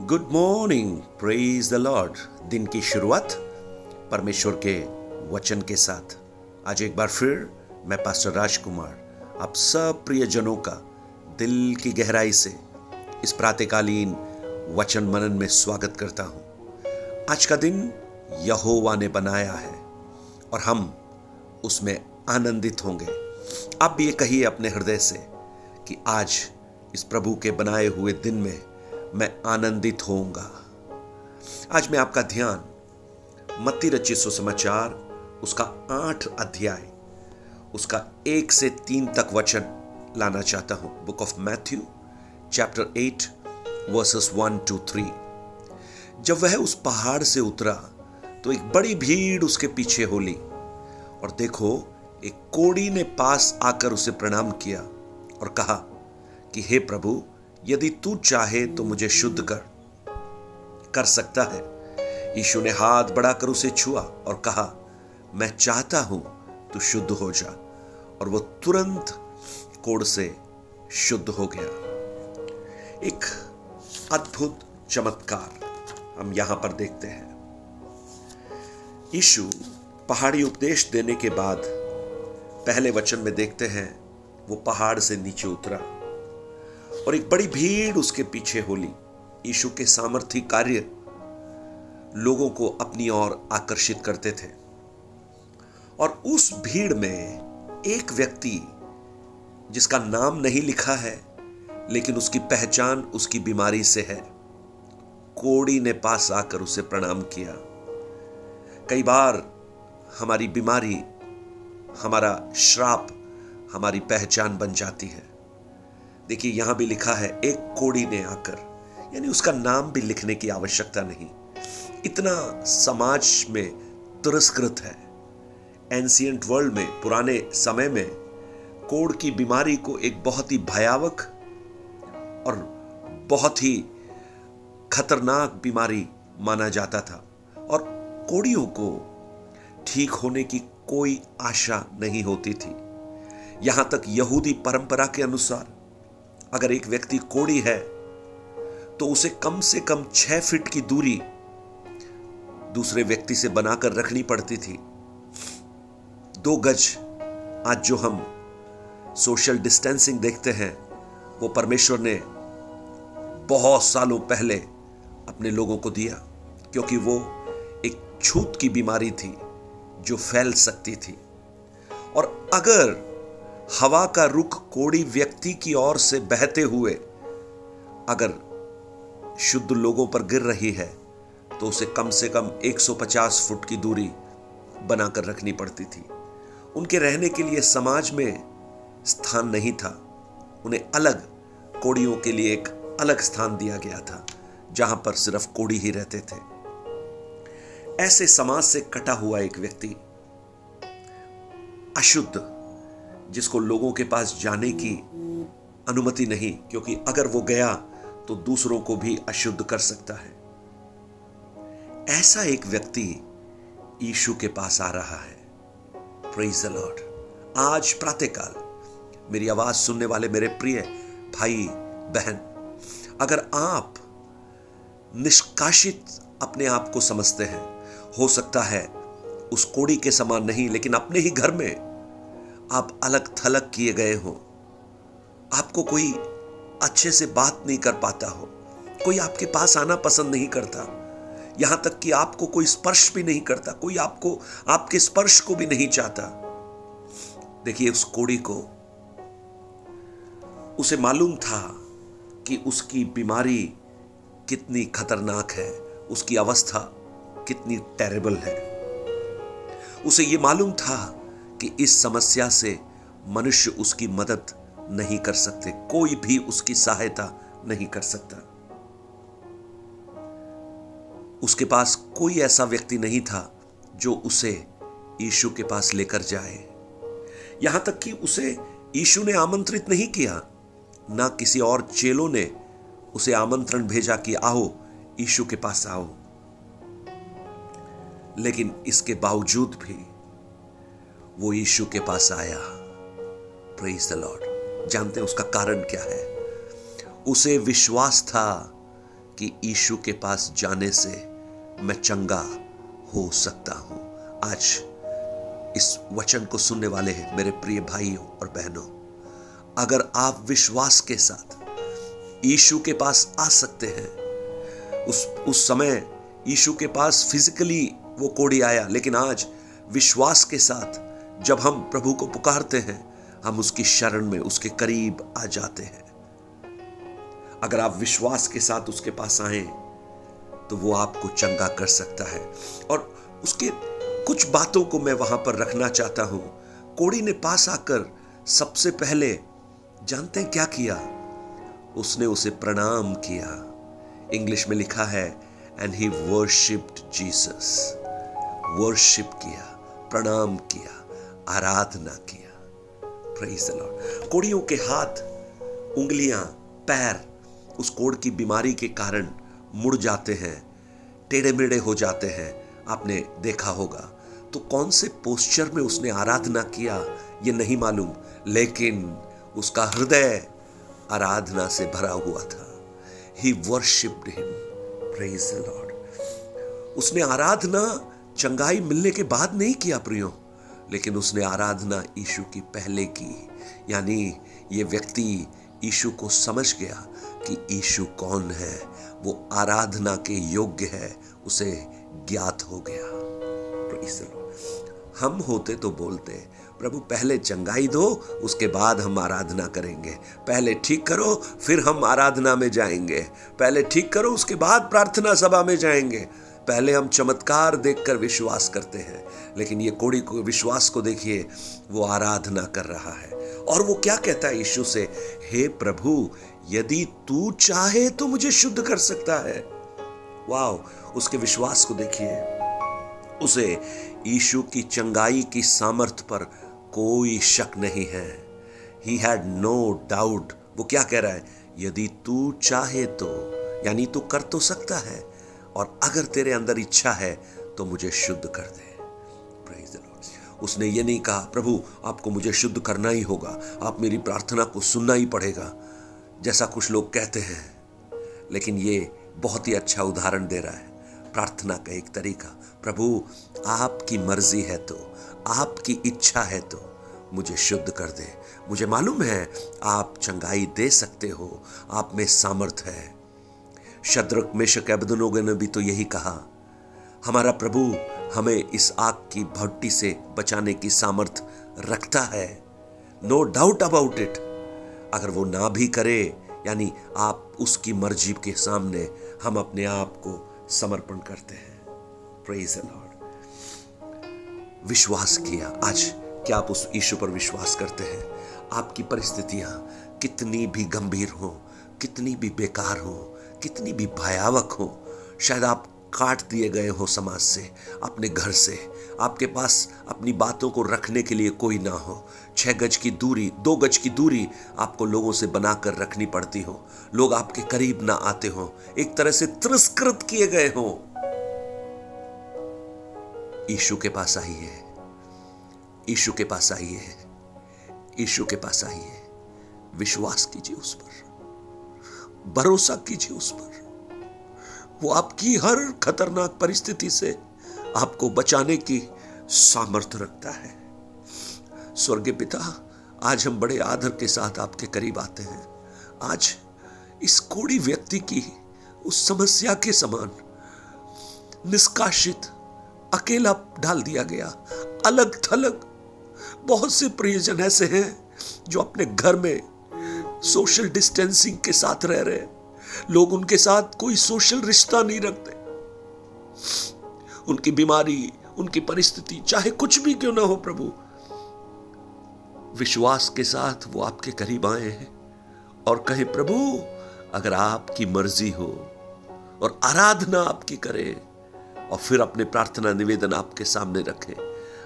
Good morning praise the lord दिन की शुरुआत परमेश्वर के वचन के साथ। आज एक बार फिर मैं पास्टर राजकुमार आप सब प्रियजनों का दिल की गहराई से इस प्रातकालीन वचन मनन में स्वागत करता हूँ। आज का दिन यहोवा ने बनाया है और हम उसमें आनंदित होंगे। आप भी ये कहिए अपने हृदय से कि आज इस प्रभु के बनाए हुए दिन में मैं आनंदित होऊँगा। आज मैं आपका ध्यान मत्ती रचित सुसमाचार, उसका आठ अध्याय, उसका एक से तीन तक वचन लाना चाहता हूँ। Book of Matthew chapter eight verses one two three जब वह उस पहाड़ से उतरा तो एक बड़ी भीड़ उसके पीछे होली और देखो, एक कोड़ी ने पास आकर उसे प्रणाम किया और कहा कि, हे प्रभु यदि तू चाहे तो मुझे शुद्ध कर। कर सकता है। यीशु ने हाथ बढ़ाकर उसे छुआ और कहा, मैं चाहता हूँ तू शुद्ध हो जा। और वो तुरंत कोड़ से शुद्ध हो गया। एक अद्भुत चमत्कार हम यहाँ पर देखते हैं। यीशु पहाड़ी उपदेश देने के बाद पहले वचन में देखते हैं, वो पहाड़ से नीचे उतरा। और एक बड़ी भीड़ उसके पीछे होली। यीशु के सामर्थ्य कार्य लोगों को अपनी ओर आकर्षित करते थे। और उस भीड़ में एक व्यक्ति, जिसका नाम नहीं लिखा है, लेकिन उसकी पहचान उसकी बीमारी से है, कोड़ी ने पास आकर उसे प्रणाम किया। कई बार हमारी बीमारी, हमारा श्राप, हमारी पहचान बन जाती है। देखिए, यहाँ भी लिखा है, एक कोड़ी ने आकर। यानी उसका नाम भी लिखने की आवश्यकता नहीं। इतना समाज में तिरस्कृत है। एंशियंट वर्ल्ड में, पुराने समय में, कोड़ की बीमारी को एक बहुत ही भयावक और बहुत ही खतरनाक बीमारी माना जाता था। और कोड़ियों को ठीक होने की कोई आशा नहीं होती थी। यहाँ तक यहूदी परंपरा के अनुसार अगर एक व्यक्ति कोड़ी है तो उसे कम से कम छह फीट की दूरी दूसरे व्यक्ति से बनाकर रखनी पड़ती थी। दो गज आज जो हम सोशल डिस्टेंसिंग देखते हैं, वो परमेश्वर ने बहुत सालों पहले अपने लोगों को दिया, क्योंकि वो एक छूत की बीमारी थी जो फैल सकती थी। और अगर हवा का रुख कोड़ी व्यक्ति की ओर से बहते हुए अगर शुद्ध लोगों पर गिर रही है तो उसे कम से कम 150 फुट की दूरी बनाकर रखनी पड़ती थी। उनके रहने के लिए समाज में स्थान नहीं था। उन्हें अलग कोड़ियों के लिए एक अलग स्थान दिया गया था, जहाँ पर सिर्फ़ कोड़ी ही रहते थे। ऐसे समाज से कटा हुआ एक व्यक्ति अशुद्ध जिसको लोगों के पास जाने की अनुमति नहीं, क्योंकि अगर वो गया तो दूसरों को भी अशुद्ध कर सकता है। ऐसा एक व्यक्ति यीशु के पास आ रहा है। प्रेज लॉर्ड आज प्रातःकाल, मेरी आवाज़ सुनने वाले मेरे प्रिय भाई, बहन, अगर आप निष्कासित अपने आप को समझते हैं, हो सकता है उस कोड़ी के समान नहीं, लेकिन अपने ही घर में आप अलग थलग किए गए हो। आपको कोई अच्छे से बात नहीं कर पाता हो। कोई आपके पास आना पसंद नहीं करता। यहाँ तक कि आपको कोई स्पर्श भी नहीं करता। कोई आपको, आपके स्पर्श को भी नहीं चाहता। देखिए, उस कोड़ी को, उसे मालूम था कि उसकी बीमारी कितनी खतरनाक है। उसकी अवस्था कितनी टेरेबल है। उसे यह मालूम था कि इस समस्या से मनुष्य उसकी मदद नहीं कर सकते, कोई भी उसकी सहायता नहीं कर सकता। उसके पास कोई ऐसा व्यक्ति नहीं था जो उसे यीशु के पास लेकर जाए। यहाँ तक कि उसे यीशु ने आमंत्रित नहीं किया, ना किसी और चेलों ने उसे आमंत्रण भेजा कि आओ, यीशु के पास आओ। लेकिन इसके बावजूद भी वो यीशु के पास आया। प्रेज द लॉर्ड जानते हैं उसका कारण क्या है? उसे विश्वास था कि ईशु के पास जाने से मैं चंगा हो सकता हूँ। आज इस वचन को सुनने वाले हैं मेरे प्रिय भाइयों और बहनों। अगर आप विश्वास के साथ ईशु के पास आ सकते हैं, उस उस समय ईशु के पास फिजिकली वो कोड़ी आया, लेकिन आज विश्वास के साथ जब हम प्रभु को पुकारते हैं, हम उसकी शरण में, उसके करीब आ जाते हैं। अगर आप विश्वास के साथ उसके पास आए तो वो आपको चंगा कर सकता है। और उसके कुछ बातों को मैं वहाँ पर रखना चाहता हूँ। कोड़ी ने पास आकर सबसे पहले, जानते हैं क्या किया? उसने उसे प्रणाम किया। इंग्लिश में लिखा है and he worshipped Jesus worship किया, प्रणाम किया। आराधना किया। कोड़ियों के हाथ, उंगलियाँ, पैर उस कोड़ की बीमारी के कारण मुड़ जाते हैं टेढ़े मेढ़े हो जाते हैं। आपने देखा होगा। तो कौन से पोस्चर में उसने आराधना किया, ये नहीं मालूम। लेकिन उसका हृदय आराधना से भरा हुआ था। He worshipped him praise lord उसने आराधना चंगाई मिलने के बाद नहीं किया, प्रियो। लेकिन उसने आराधना ईशु की पहले की। यानी ये व्यक्ति ईशु को समझ गया कि ईशु कौन है। वो आराधना के योग्य है। उसे ज्ञात हो गया। हम होते तो बोलते, प्रभु, पहले चंगाई दो, उसके बाद हम आराधना करेंगे। पहले ठीक करो, फिर हम आराधना में जाएँगे। पहले ठीक करो, उसके बाद प्रार्थना सभा में जाएँगे। पहले हम चमत्कार देखकर विश्वास करते हैं, लेकिन ये कोड़ी को, विश्वास को देखिए, वो आराधना कर रहा है। और वो क्या कहता है यीशु से? हे प्रभु, यदि तू चाहे तो मुझे शुद्ध कर सकता है। वाह उसके विश्वास को देखिए। उसे ईशु की चंगाई की सामर्थ पर कोई शक नहीं है। ही हैड नो डाउट वो क्या कह रहा है? यदि तू चाहे तो यानी तू कर तो सकता है और अगर तेरे अंदर इच्छा है तो मुझे शुद्ध कर दे। उसने ये नहीं कहा, प्रभु, आपको मुझे शुद्ध करना ही होगा। आप मेरी प्रार्थना को सुनना ही पड़ेगा। जैसा कुछ लोग कहते हैं, लेकिन ये बहुत ही अच्छा उदाहरण दे रहा है। प्रार्थना का एक तरीका, प्रभु, आपकी मर्ज़ी है तो आपकी इच्छा है तो मुझे शुद्ध कर दे। मुझे मालूम है, आप चंगाई दे सकते हो, आप में सामर्थ है। शद्रक, मेशक अबदनोगे ने भी तो यही कहा, हमारा प्रभु हमें इस आग की भट्टी से बचाने की सामर्थ रखता है। नो डाउट अबाउट इट अगर वो ना भी करे, यानी आप उसकी मर्ज़ी के सामने हम अपने आप को समर्पण करते हैं। प्रेज लॉर्ड विश्वास किया। आज क्या आप उस ईश्वर पर विश्वास करते हैं? आपकी परिस्थितियाँ कितनी भी गंभीर हो, कितनी भी बेकार हो कितनी भी भयावक हो, शायद आप काट दिए गए हो समाज से, अपने घर से। आपके पास अपनी बातों को रखने के लिए कोई ना हो। छह गज की दूरी, दो गज की दूरी आपको लोगों से बनाकर रखनी पड़ती हो। लोग आपके करीब ना आते हो। एक तरह से तिरस्कृत किए गए हो। ईशु के पास आइए। ईशु के पास आइए। ईशु के पास आइए। विश्वास कीजिए उस पर। भरोसा कीजिए उस पर। वो आपकी हर खतरनाक परिस्थिति से आपको बचाने की सामर्थ्य रखता है। स्वर्गीय पिता, आज हम बड़े आदर के साथ आपके करीब आते हैं। आज इस कोड़ी व्यक्ति की, उस समस्या के समान निष्कासित, अकेला डाल दिया गया अलग थलग बहुत से प्रियजन ऐसे हैं जो अपने घर में सोशल डिस्टेंसिंग के साथ रह रहे हैं। लोग उनके साथ कोई सोशल रिश्ता नहीं रखते। उनकी बीमारी, उनकी परिस्थिति, चाहे कुछ भी क्यों ना हो प्रभु, विश्वास के साथ वो आपके करीब आए हैं। और कहे, प्रभु, अगर आपकी मर्ज़ी हो और आराधना आपकी करे और फिर अपने प्रार्थना निवेदन आपके सामने रखें,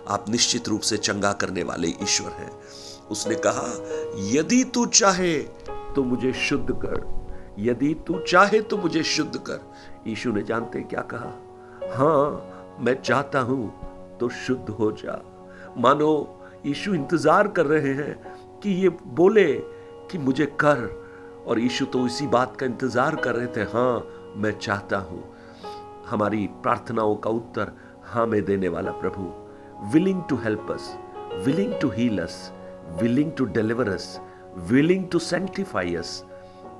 आप निश्चित रूप से चंगा करने वाले ईश्वर हैं। उसने कहा, यदि तू चाहे तो मुझे शुद्ध कर। यदि तू चाहे तो मुझे शुद्ध कर। यीशु ने जानते क्या कहा हाँ मैं चाहता हूँ तो शुद्ध हो जा। मानो, यीशु इंतज़ार कर रहे हैं कि ये बोले कि मुझे कर, और यीशु तो इसी बात का इंतज़ार कर रहे थे हाँ मैं चाहता हूँ। हमारी प्रार्थनाओं का उत्तर हाँ में देने वाला प्रभु willing to help us willing to heal us willing to deliver us willing to sanctify us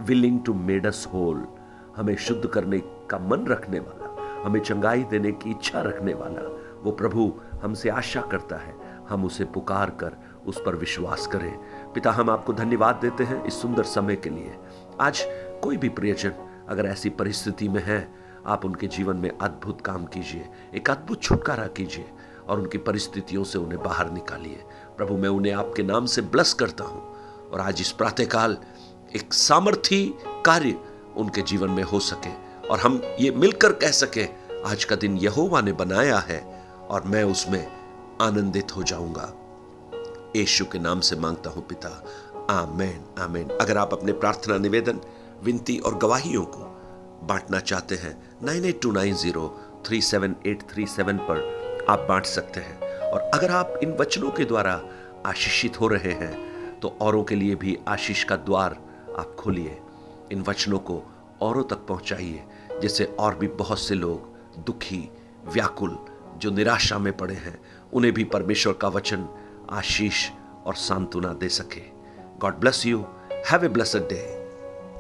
willing to made us whole हमें शुद्ध करने का मन रखने वाला, हमें चंगाई देने की इच्छा रखने वाला, वो प्रभु हमसे आशा करता है। हम उसे पुकार कर उस पर विश्वास करें। पिता, हम आपको धन्यवाद देते हैं इस सुंदर समय के लिए। आज कोई भी प्रियजन अगर ऐसी परिस्थिति में है, आप उनके जीवन में अद्भुत काम कीजिए, एक अद्भुत छुटकारा कीजिए। और उनकी परिस्थितियों से उन्हें बाहर निकालिए। प्रभु, मैं उन्हें आपके नाम से ब्लस करता हूँ। और आज इस प्रातःकाल एक सामर्थी कार्य उनके जीवन में हो सके और हम ये मिलकर कह सके, आज का दिन यहोवा ने बनाया है और मैं उसमें आनंदित हो जाऊँगा। यीशु के नाम से माँगता हूँ पिता। आमेन आमेन। अगर आप अपने प्रार्थना निवेदन, विनती और गवाहियों को बांटना चाहते हैं, nine eight two nine zero three seven eight three seven पर आप बांट सकते हैं। और अगर आप इन वचनों के द्वारा आशीषित हो रहे हैं तो औरों के लिए भी आशीष का द्वार आप खोलिए। इन वचनों को औरों तक पहुंचाइए, जिससे और भी बहुत से लोग दुखी, व्याकुल, जो निराशा में पड़े हैं, उन्हें भी परमेश्वर का वचन आशीष और सांत्वना दे सके। God bless you have a blessed day